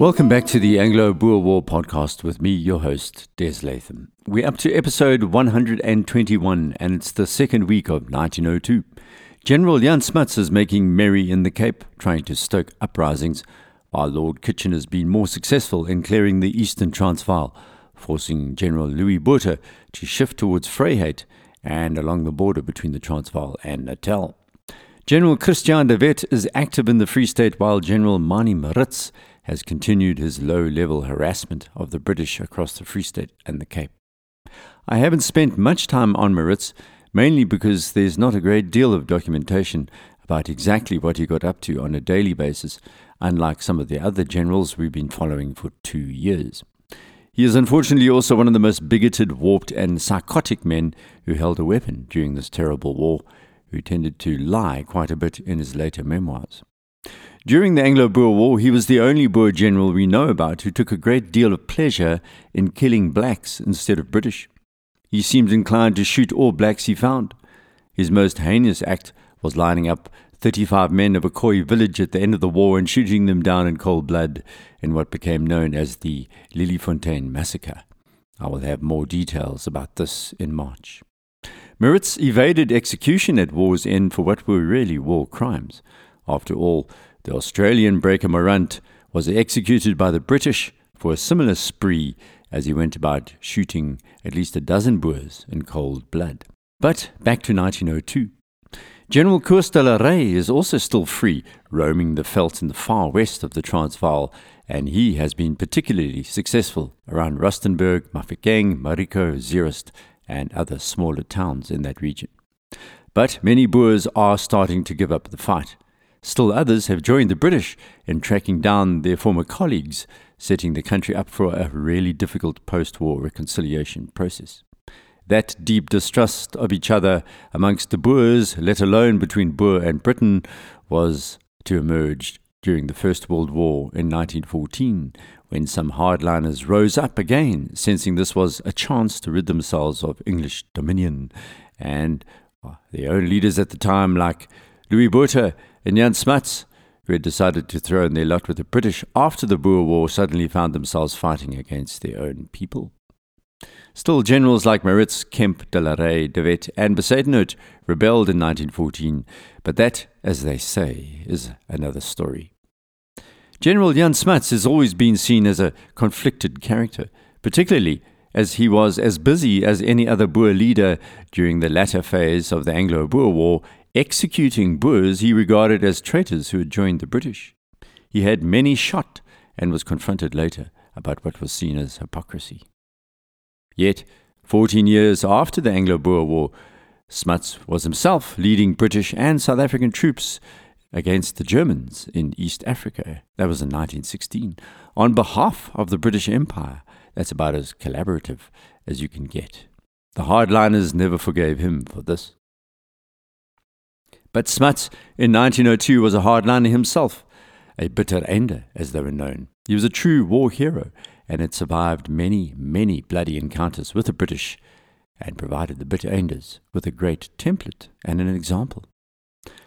Welcome back to the Anglo Boer War podcast with me, your host, Des Latham. We're up to episode 121, and it's the second week of 1902. General Jan Smuts is making merry in the Cape, trying to stoke uprisings, while Lord Kitchener has been more successful in clearing the eastern Transvaal, forcing General Louis Botha to shift towards Vryheid and along the border between the Transvaal and Natal. General Christiaan de Wet is active in the Free State while General Manie Maritz has continued his low level harassment of the British across the Free State and the Cape. I haven't spent much time on Maritz, mainly because there's not a great deal of documentation about exactly what he got up to on a daily basis, unlike some of the other generals we've been following for two years. He is unfortunately also one of the most bigoted, warped, and psychotic men who held a weapon during this terrible war, who tended to lie quite a bit in his later memoirs. During the Anglo Boer War, he was the only Boer general we know about who took a great deal of pleasure in killing blacks instead of British. He seemed inclined to shoot all blacks he found. His most heinous act was lining up 35 men of a Khoi village at the end of the war and shooting them down in cold blood in what became known as the Leliefontein Massacre. I will have more details about this in March. Maritz evaded execution at war's end for what were really war crimes. After all, the Australian breaker Morant was executed by the British for a similar spree as he went about shooting at least a dozen Boers in cold blood. But back to 1902. General Koos de la Rey is also still free, roaming the veldt in the far west of the Transvaal, and he has been particularly successful around Rustenburg, Mafeking, Marico, Zeerust, and other smaller towns in that region. But many Boers are starting to give up the fight. Still others have joined the British in tracking down their former colleagues, setting the country up for a really difficult post war reconciliation process. That deep distrust of each other amongst the Boers, let alone between Boer and Britain, was to emerge during the First World War in 1914, when some hardliners rose up again, sensing this was a chance to rid themselves of English dominion. And uh, their own leaders at the time, like Louis Botha and Jan Smuts, who had decided to throw in their lot with the British after the Boer War, suddenly found themselves fighting against their own people. Still, generals like Maritz, Kemp, de la Rey, de Wet, and Bezuidenhout rebelled in 1914, but that, as they say, is another story. General Jan Smuts has always been seen as a conflicted character, particularly as he was as busy as any other Boer leader during the latter phase of the Anglo Boer War executing Boers he regarded as traitors who had joined the British. He had many shot and was confronted later about what was seen as hypocrisy. Yet, 14 years after the Anglo Boer War, Smuts was himself leading British and South African troops against the Germans in East Africa. That was in 1916. On behalf of the British Empire, that's about as collaborative as you can get. The hardliners never forgave him for this. But Smuts in 1902 was a hardliner himself, a bitter ender, as they were known. He was a true war hero and had survived many, many bloody encounters with the British and provided the bitter enders with a great template and an example.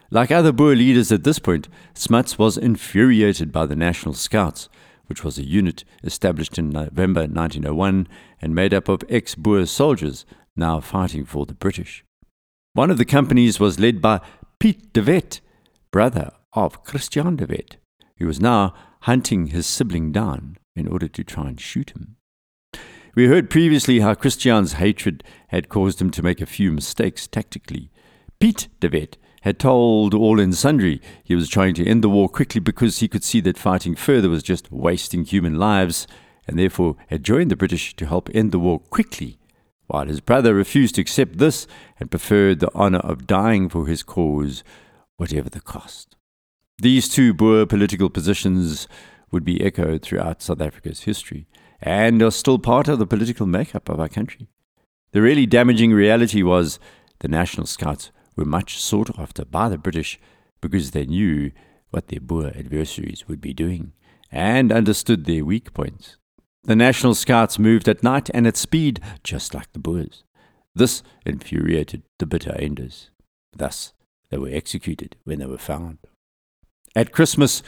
Like other Boer leaders at this point, Smuts was infuriated by the National Scouts, which was a unit established in November 1901 and made up of ex Boer soldiers now fighting for the British. One of the companies was led by Piet de Wet, brother of Christiaan de Wet, who was now hunting his sibling down in order to try and shoot him. We heard previously how Christiaan's hatred had caused him to make a few mistakes tactically. Piet de Wet had told all in sundry he was trying to end the war quickly because he could see that fighting further was just wasting human lives, and therefore had joined the British to help end the war quickly while his brother refused to accept this and preferred the honor of dying for his cause, whatever the cost. These two Boer political positions would be echoed throughout South Africa's history and are still part of the political makeup of our country. The really damaging reality was the National Scouts were much sought after by the British because they knew what their Boer adversaries would be doing and understood their weak points. The National Scouts moved at night and at speed, just like the Boers. This infuriated the bitter enders. Thus, they were executed when they were found. At Christmas,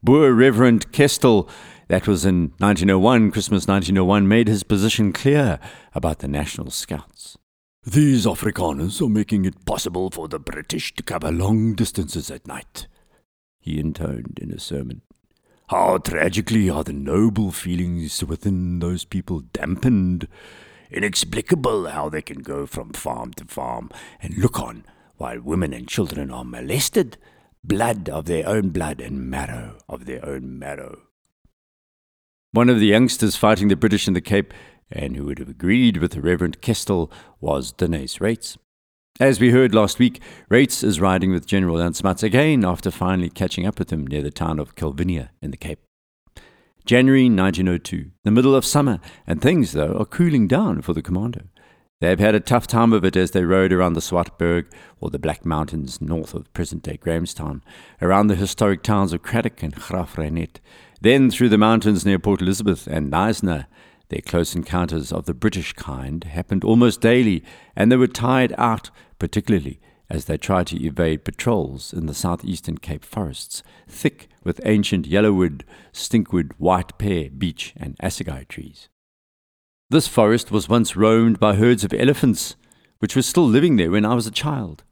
Boer Reverend Kestell That was in 1901. Christmas 1901 made his position clear about the National Scouts. These Afrikaners are making it possible for the British to cover long distances at night, he intoned in a sermon. How tragically are the noble feelings within those people dampened. Inexplicable how they can go from farm to farm and look on while women and children are molested, blood of their own blood and marrow of their own marrow. One of the youngsters fighting the British in the Cape and who would have agreed with the Reverend Kestell was Deneys Reitz. As we heard last week, Reitz is riding with General Jan again after finally catching up with him near the town of Calvinia in the Cape. January 1902, the middle of summer, and things, though, are cooling down for the commando. They've had a tough time of it as they rode around the Swartberg, or the Black Mountains north of present day Grahamstown, around the historic towns of Cradock and Graaff-Reinet, then through the mountains near Port Elizabeth and Knysna, their close encounters of the British kind happened almost daily, and they were tired out, particularly as they tried to evade patrols in the southeastern Cape forests, thick with ancient yellowwood, stinkwood, white pear, beech, and assegai trees. This forest was once roamed by herds of elephants, which were still living there when I was a child.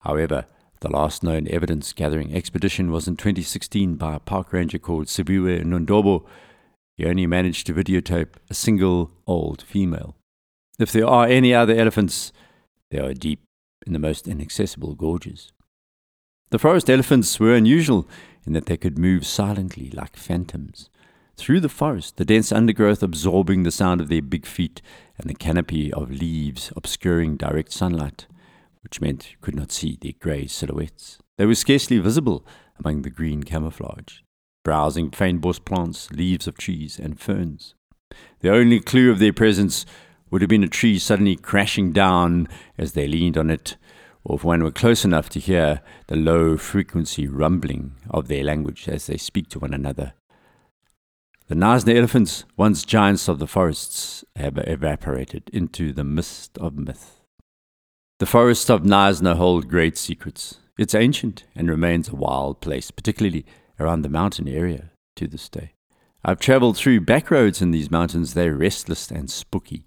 However, the last known evidence gathering expedition was in 2016 by a park ranger called Sibiwe Nondobo, he only managed to videotape a single old female. If there are any other elephants, they are deep in the most inaccessible gorges. The forest elephants were unusual in that they could move silently like phantoms. Through the forest, the dense undergrowth absorbing the sound of their big feet and the canopy of leaves obscuring direct sunlight, which meant you could not see their grey silhouettes. They were scarcely visible among the green camouflage browsing fynbos plants, leaves of trees, and ferns. The only clue of their presence would have been a tree suddenly crashing down as they leaned on it, or if one were close enough to hear the low frequency rumbling of their language as they speak to one another. The Knysna elephants, once giants of the forests, have evaporated into the mist of myth. The forests of Knysna hold great secrets. It's ancient and remains a wild place, particularly around the mountain area to this day. I've traveled through back roads in these mountains. They're restless and spooky,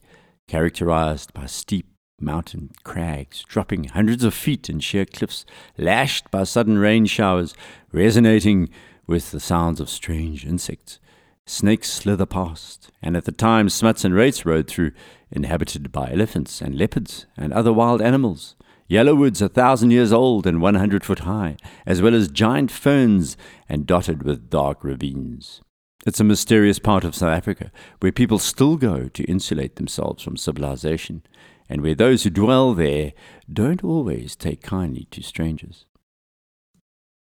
characterized by steep mountain crags dropping hundreds of feet in sheer cliffs, lashed by sudden rain showers, resonating with the sounds of strange insects. Snakes slither past, and at the time Smuts and Reitz rode through, inhabited by elephants and leopards and other wild animals. Yellowwoods a thousand years old and one hundred foot high, as well as giant ferns and dotted with dark ravines. It's a mysterious part of South Africa where people still go to insulate themselves from civilization, and where those who dwell there don't always take kindly to strangers.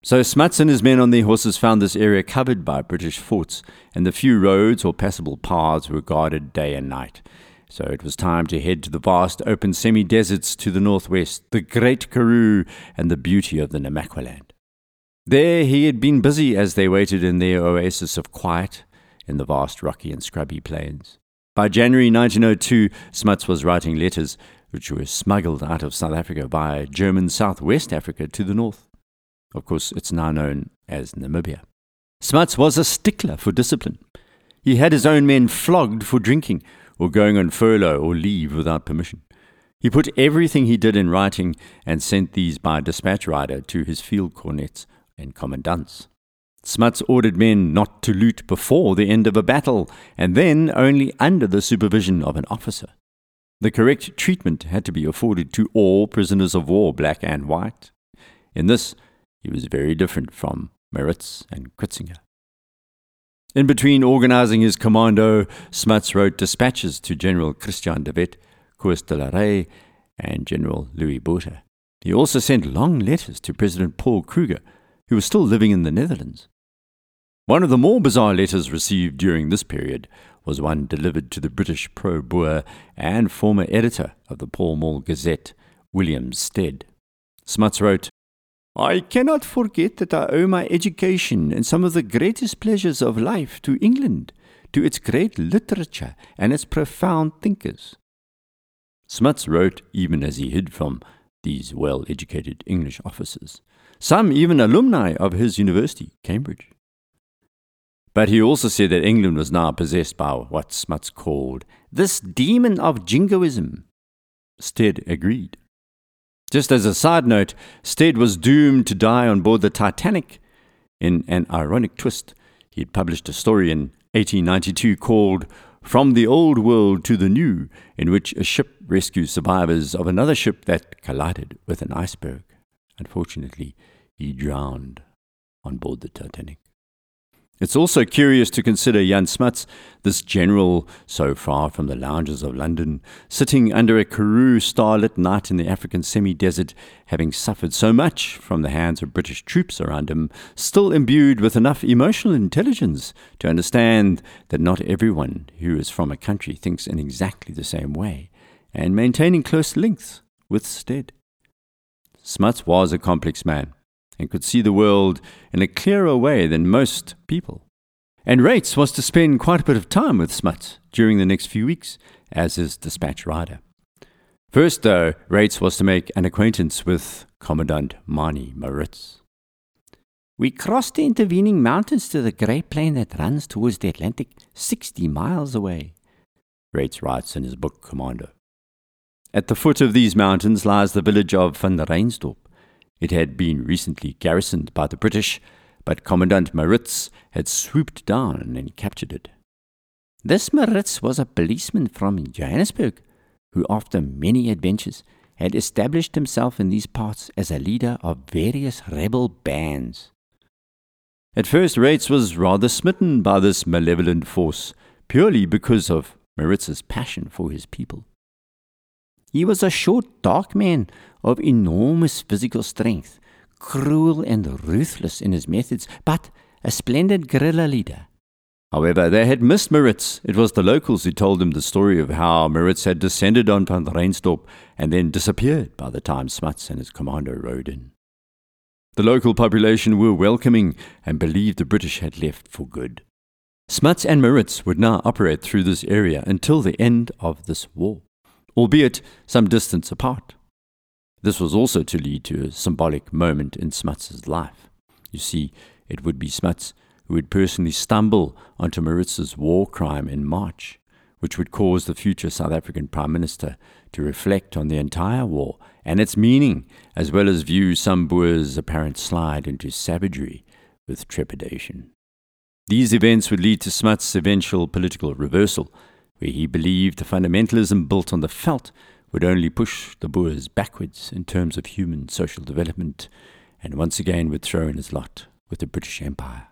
So Smuts and his men on their horses found this area covered by British forts, and the few roads or passable paths were guarded day and night. So it was time to head to the vast open semi deserts to the northwest, the Great Karoo, and the beauty of the Namaqualand. There he had been busy as they waited in their oasis of quiet in the vast rocky and scrubby plains. By January 1902, Smuts was writing letters which were smuggled out of South Africa by German Southwest Africa to the north. Of course, it's now known as Namibia. Smuts was a stickler for discipline. He had his own men flogged for drinking, or going on furlough or leave without permission. He put everything he did in writing and sent these by dispatch rider to his field cornets and commandants. Smuts ordered men not to loot before the end of a battle, and then only under the supervision of an officer. The correct treatment had to be afforded to all prisoners of war, black and white. In this, he was very different from Maritz and Kritzinger. In between organizing his commando, Smuts wrote dispatches to General Christiaan de Wet, Koos de la Rey, and General Louis Botha. He also sent long letters to President Paul Kruger, who was still living in the Netherlands. One of the more bizarre letters received during this period was one delivered to the British pro Boer and former editor of the Pall Mall Gazette, William Stead. Smuts wrote, I cannot forget that I owe my education and some of the greatest pleasures of life to England, to its great literature and its profound thinkers. Smuts wrote even as he hid from these well educated English officers, some even alumni of his university, Cambridge. But he also said that England was now possessed by what Smuts called this demon of jingoism. Stead agreed. Just as a side note, Stead was doomed to die on board the Titanic. In an ironic twist, he had published a story in 1892 called From the Old World to the New, in which a ship rescues survivors of another ship that collided with an iceberg. Unfortunately, he drowned on board the Titanic. It's also curious to consider Jan Smuts, this general so far from the lounges of London, sitting under a Karoo starlit night in the African semi desert, having suffered so much from the hands of British troops around him, still imbued with enough emotional intelligence to understand that not everyone who is from a country thinks in exactly the same way, and maintaining close links with Stead. Smuts was a complex man and could see the world in a clearer way than most people. And Reitz was to spend quite a bit of time with Smuts during the next few weeks as his dispatch rider. First, though, Reitz was to make an acquaintance with Commandant Manie Maritz. We crossed the intervening mountains to the great plain that runs towards the Atlantic, 60 miles away, Reitz writes in his book Commando. At the foot of these mountains lies the village of Van Rhynsdorp, it had been recently garrisoned by the British, but Commandant Maritz had swooped down and captured it. This Maritz was a policeman from Johannesburg, who, after many adventures, had established himself in these parts as a leader of various rebel bands. At first, Reitz was rather smitten by this malevolent force, purely because of Maritz's passion for his people. He was a short, dark man of enormous physical strength, cruel and ruthless in his methods, but a splendid guerrilla leader. However, they had missed Maritz. It was the locals who told them the story of how Maritz had descended on Van Rhynsdorp and then disappeared by the time Smuts and his commando rode in. The local population were welcoming and believed the British had left for good. Smuts and Maritz would now operate through this area until the end of this war albeit some distance apart. This was also to lead to a symbolic moment in Smuts's life. You see, it would be Smuts who would personally stumble onto Maritz's war crime in March, which would cause the future South African Prime Minister to reflect on the entire war and its meaning, as well as view some Boer's apparent slide into savagery with trepidation. These events would lead to Smuts' eventual political reversal where he believed the fundamentalism built on the veld would only push the Boers backwards in terms of human social development, and once again would throw in his lot with the British Empire.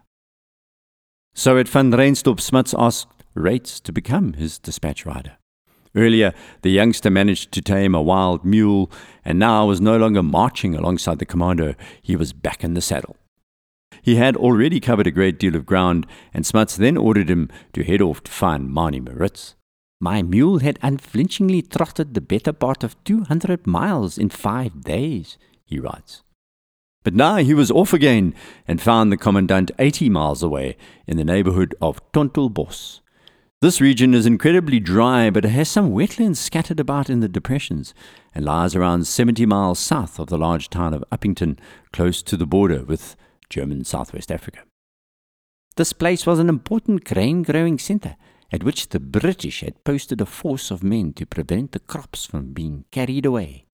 So at Van Rhynsdorp, Smuts asked Reitz to become his dispatch rider. Earlier, the youngster managed to tame a wild mule, and now was no longer marching alongside the commander, he was back in the saddle. He had already covered a great deal of ground, and Smuts then ordered him to head off to find Manie Maritz. My mule had unflinchingly trotted the better part of 200 miles in five days, he writes. But now he was off again and found the commandant 80 miles away in the neighborhood of Tontelbos. This region is incredibly dry, but it has some wetlands scattered about in the depressions and lies around 70 miles south of the large town of Upington, close to the border with German Southwest Africa. This place was an important grain growing centre at which the British had posted a force of men to prevent the crops from being carried away.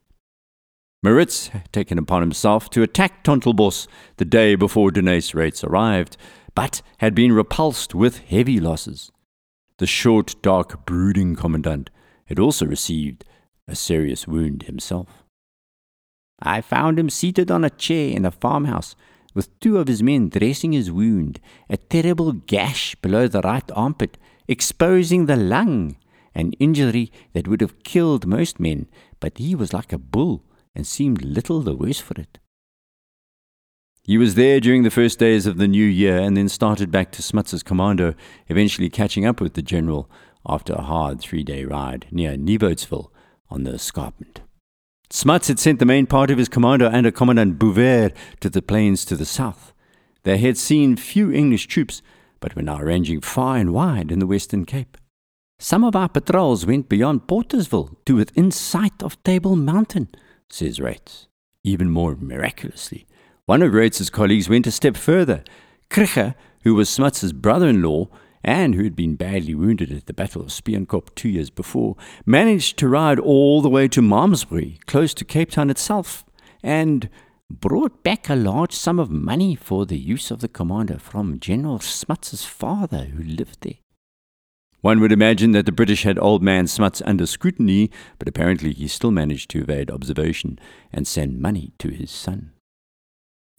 Maritz had taken upon himself to attack Tontelbos the day before Deneys Reitz arrived, but had been repulsed with heavy losses. The short, dark, brooding commandant had also received a serious wound himself. I found him seated on a chair in a farmhouse with two of his men dressing his wound, a terrible gash below the right armpit, exposing the lung, an injury that would have killed most men, but he was like a bull and seemed little the worse for it. He was there during the first days of the new year and then started back to Smuts's commando, eventually catching up with the general after a hard three day ride near Nieuwoudtsville on the escarpment. Smuts had sent the main part of his commando under Commandant Bouwer to the plains to the south. They had seen few English troops, but were now ranging far and wide in the Western Cape. Some of our patrols went beyond Portersville to within sight of Table Mountain, says Reitz. Even more miraculously, one of Reitz's colleagues went a step further. Krige, who was Smuts's brother in law and who had been badly wounded at the Battle of Spioenkop two years before, managed to ride all the way to Malmesbury, close to Cape Town itself, and brought back a large sum of money for the use of the commander from General Smuts's father, who lived there. One would imagine that the British had old man Smuts under scrutiny, but apparently he still managed to evade observation and send money to his son.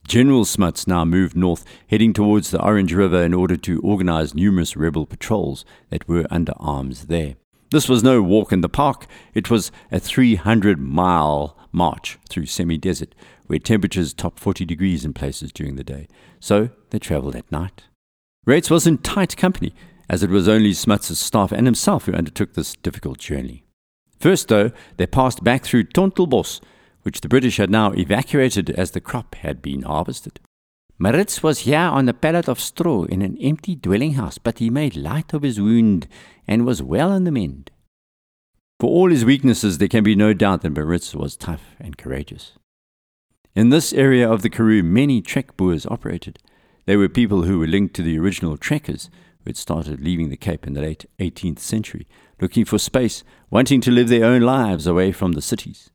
General Smuts now moved north, heading towards the Orange River in order to organize numerous rebel patrols that were under arms there. This was no walk in the park, it was a 300 mile march through semi desert, where temperatures topped 40 degrees in places during the day. So they travelled at night. Reitz was in tight company, as it was only Smuts's staff and himself who undertook this difficult journey. First, though, they passed back through Tontelbos, which the British had now evacuated as the crop had been harvested. Maritz was here on a pallet of straw in an empty dwelling house, but he made light of his wound and was well on the mend. For all his weaknesses, there can be no doubt that Maritz was tough and courageous. In this area of the Karoo, many trek Boers operated. They were people who were linked to the original trekkers who had started leaving the Cape in the late 18th century, looking for space, wanting to live their own lives away from the cities.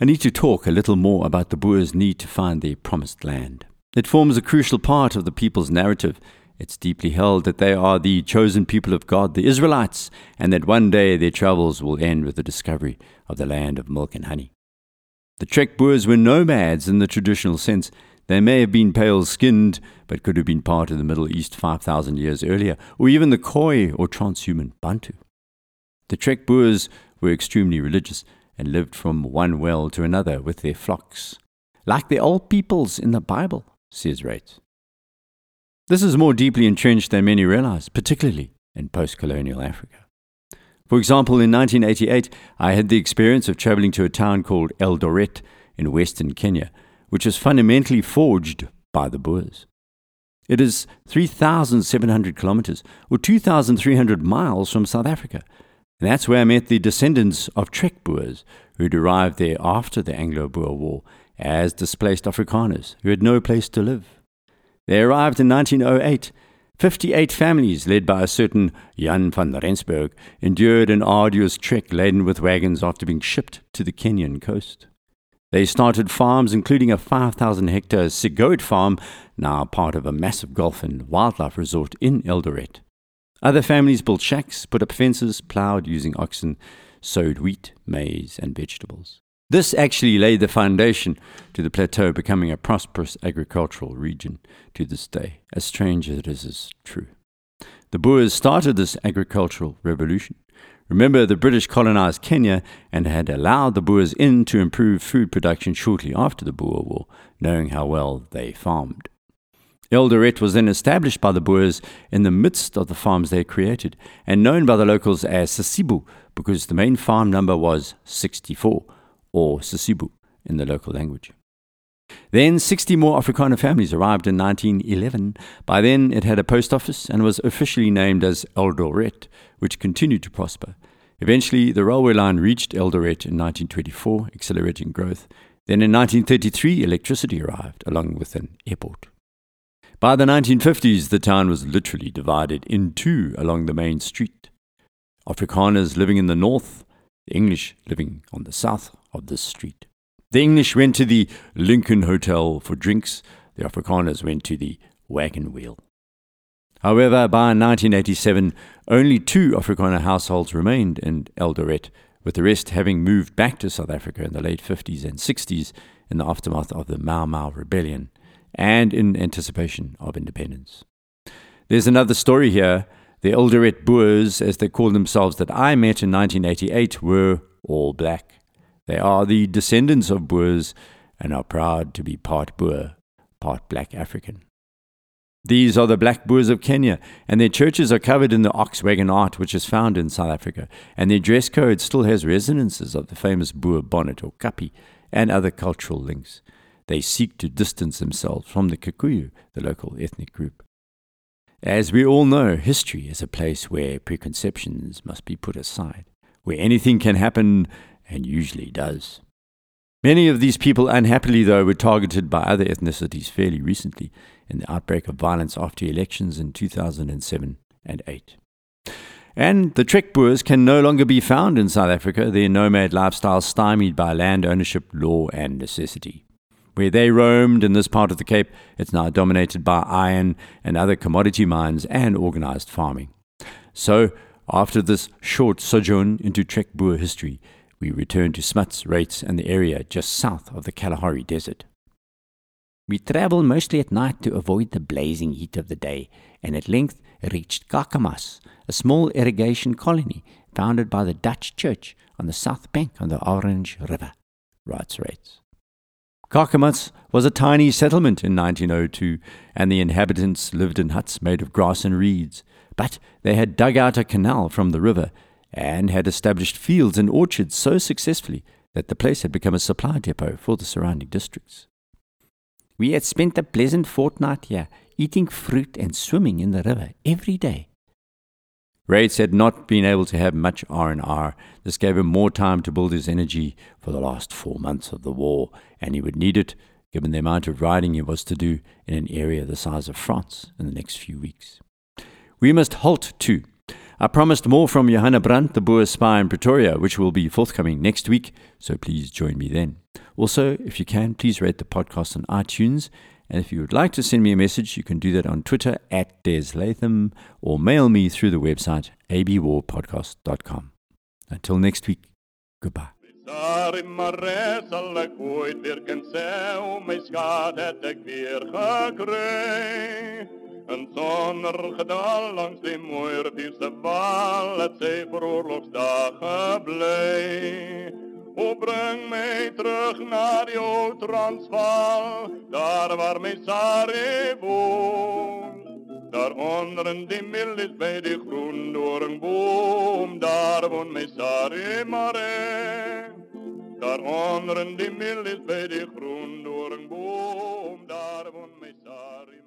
I need to talk a little more about the Boers' need to find their promised land. It forms a crucial part of the people's narrative. It's deeply held that they are the chosen people of God, the Israelites, and that one day their travels will end with the discovery of the land of milk and honey. The Trek Boers were nomads in the traditional sense. They may have been pale skinned, but could have been part of the Middle East 5,000 years earlier, or even the Khoi or transhuman Bantu. The Trek Boers were extremely religious and lived from one well to another with their flocks, like the old peoples in the Bible, says Reitz. This is more deeply entrenched than many realize, particularly in post colonial Africa. For example, in 1988, I had the experience of traveling to a town called Eldoret in western Kenya, which was fundamentally forged by the Boers. It is 3,700 kilometers, or 2,300 miles from South Africa, and that's where I met the descendants of Trek Boers, who arrived there after the Anglo Boer War as displaced Afrikaners who had no place to live. They arrived in 1908. 58 families, led by a certain Jan van der Rensburg, endured an arduous trek laden with wagons after being shipped to the Kenyan coast. They started farms, including a 5,000 hectare Sigoat farm, now part of a massive golf and wildlife resort in Eldoret. Other families built shacks, put up fences, ploughed using oxen, sowed wheat, maize, and vegetables. This actually laid the foundation to the plateau becoming a prosperous agricultural region to this day, as strange as it is, is true. The Boers started this agricultural revolution. Remember, the British colonized Kenya and had allowed the Boers in to improve food production shortly after the Boer War, knowing how well they farmed. Eldoret was then established by the Boers in the midst of the farms they created, and known by the locals as Sisibu because the main farm number was 64, or Sisibu in the local language. Then 60 more Afrikaner families arrived in 1911. By then it had a post office and was officially named as Eldoret, which continued to prosper. Eventually, the railway line reached Eldoret in 1924, accelerating growth. Then in 1933, electricity arrived, along with an airport. By the 1950s, the town was literally divided in two along the main street. Afrikaners living in the north, the English living on the south of this street. The English went to the Lincoln Hotel for drinks, the Afrikaners went to the Wagon Wheel. However, by 1987, only two Afrikaner households remained in Eldoret, with the rest having moved back to South Africa in the late 50s and 60s in the aftermath of the Mau Mau Rebellion and in anticipation of independence. There's another story here. The Eldoret Boers, as they called themselves, that I met in 1988 were all black. They are the descendants of Boers and are proud to be part Boer, part black African. These are the black Boers of Kenya, and their churches are covered in the ox wagon art which is found in South Africa, and their dress code still has resonances of the famous Boer bonnet or kappie and other cultural links they seek to distance themselves from the Kikuyu, the local ethnic group. As we all know, history is a place where preconceptions must be put aside, where anything can happen and usually does. Many of these people, unhappily though, were targeted by other ethnicities fairly recently in the outbreak of violence after elections in 2007 and 8. And the Trek Boers can no longer be found in South Africa, their nomad lifestyle stymied by land ownership, law, and necessity. Where they roamed in this part of the Cape, it's now dominated by iron and other commodity mines and organized farming. So, after this short sojourn into Trek Boer history, we return to Smuts, Reitz, and the area just south of the Kalahari Desert. We travelled mostly at night to avoid the blazing heat of the day, and at length reached Kakamas, a small irrigation colony founded by the Dutch church on the south bank of the Orange River, writes Reitz. Kakamas was a tiny settlement in 1902, and the inhabitants lived in huts made of grass and reeds. But they had dug out a canal from the river and had established fields and orchards so successfully that the place had become a supply depot for the surrounding districts. We had spent a pleasant fortnight here, eating fruit and swimming in the river every day. Reitz had not been able to have much R&R. This gave him more time to build his energy for the last four months of the war, and he would need it given the amount of riding he was to do in an area the size of France in the next few weeks. We must halt too. I promised more from Johanna Brandt, the Boer spy in Pretoria, which will be forthcoming next week, so please join me then. Also, if you can, please rate the podcast on iTunes and if you would like to send me a message, you can do that on Twitter at Des Latham or mail me through the website abwarpodcast.com. Until next week, goodbye. Een zonnergedal langs de moerdierse wal, het zij voor oorlogsdagen blij. O breng mij terug naar jouw Transvaal, daar waar mijn Sari woont. Daaronder in die mil is bij de groendoornboom, daar woont mijn Sari Mare. Daaronder die mil is bij de groendoornboom, daar woont mijn Sari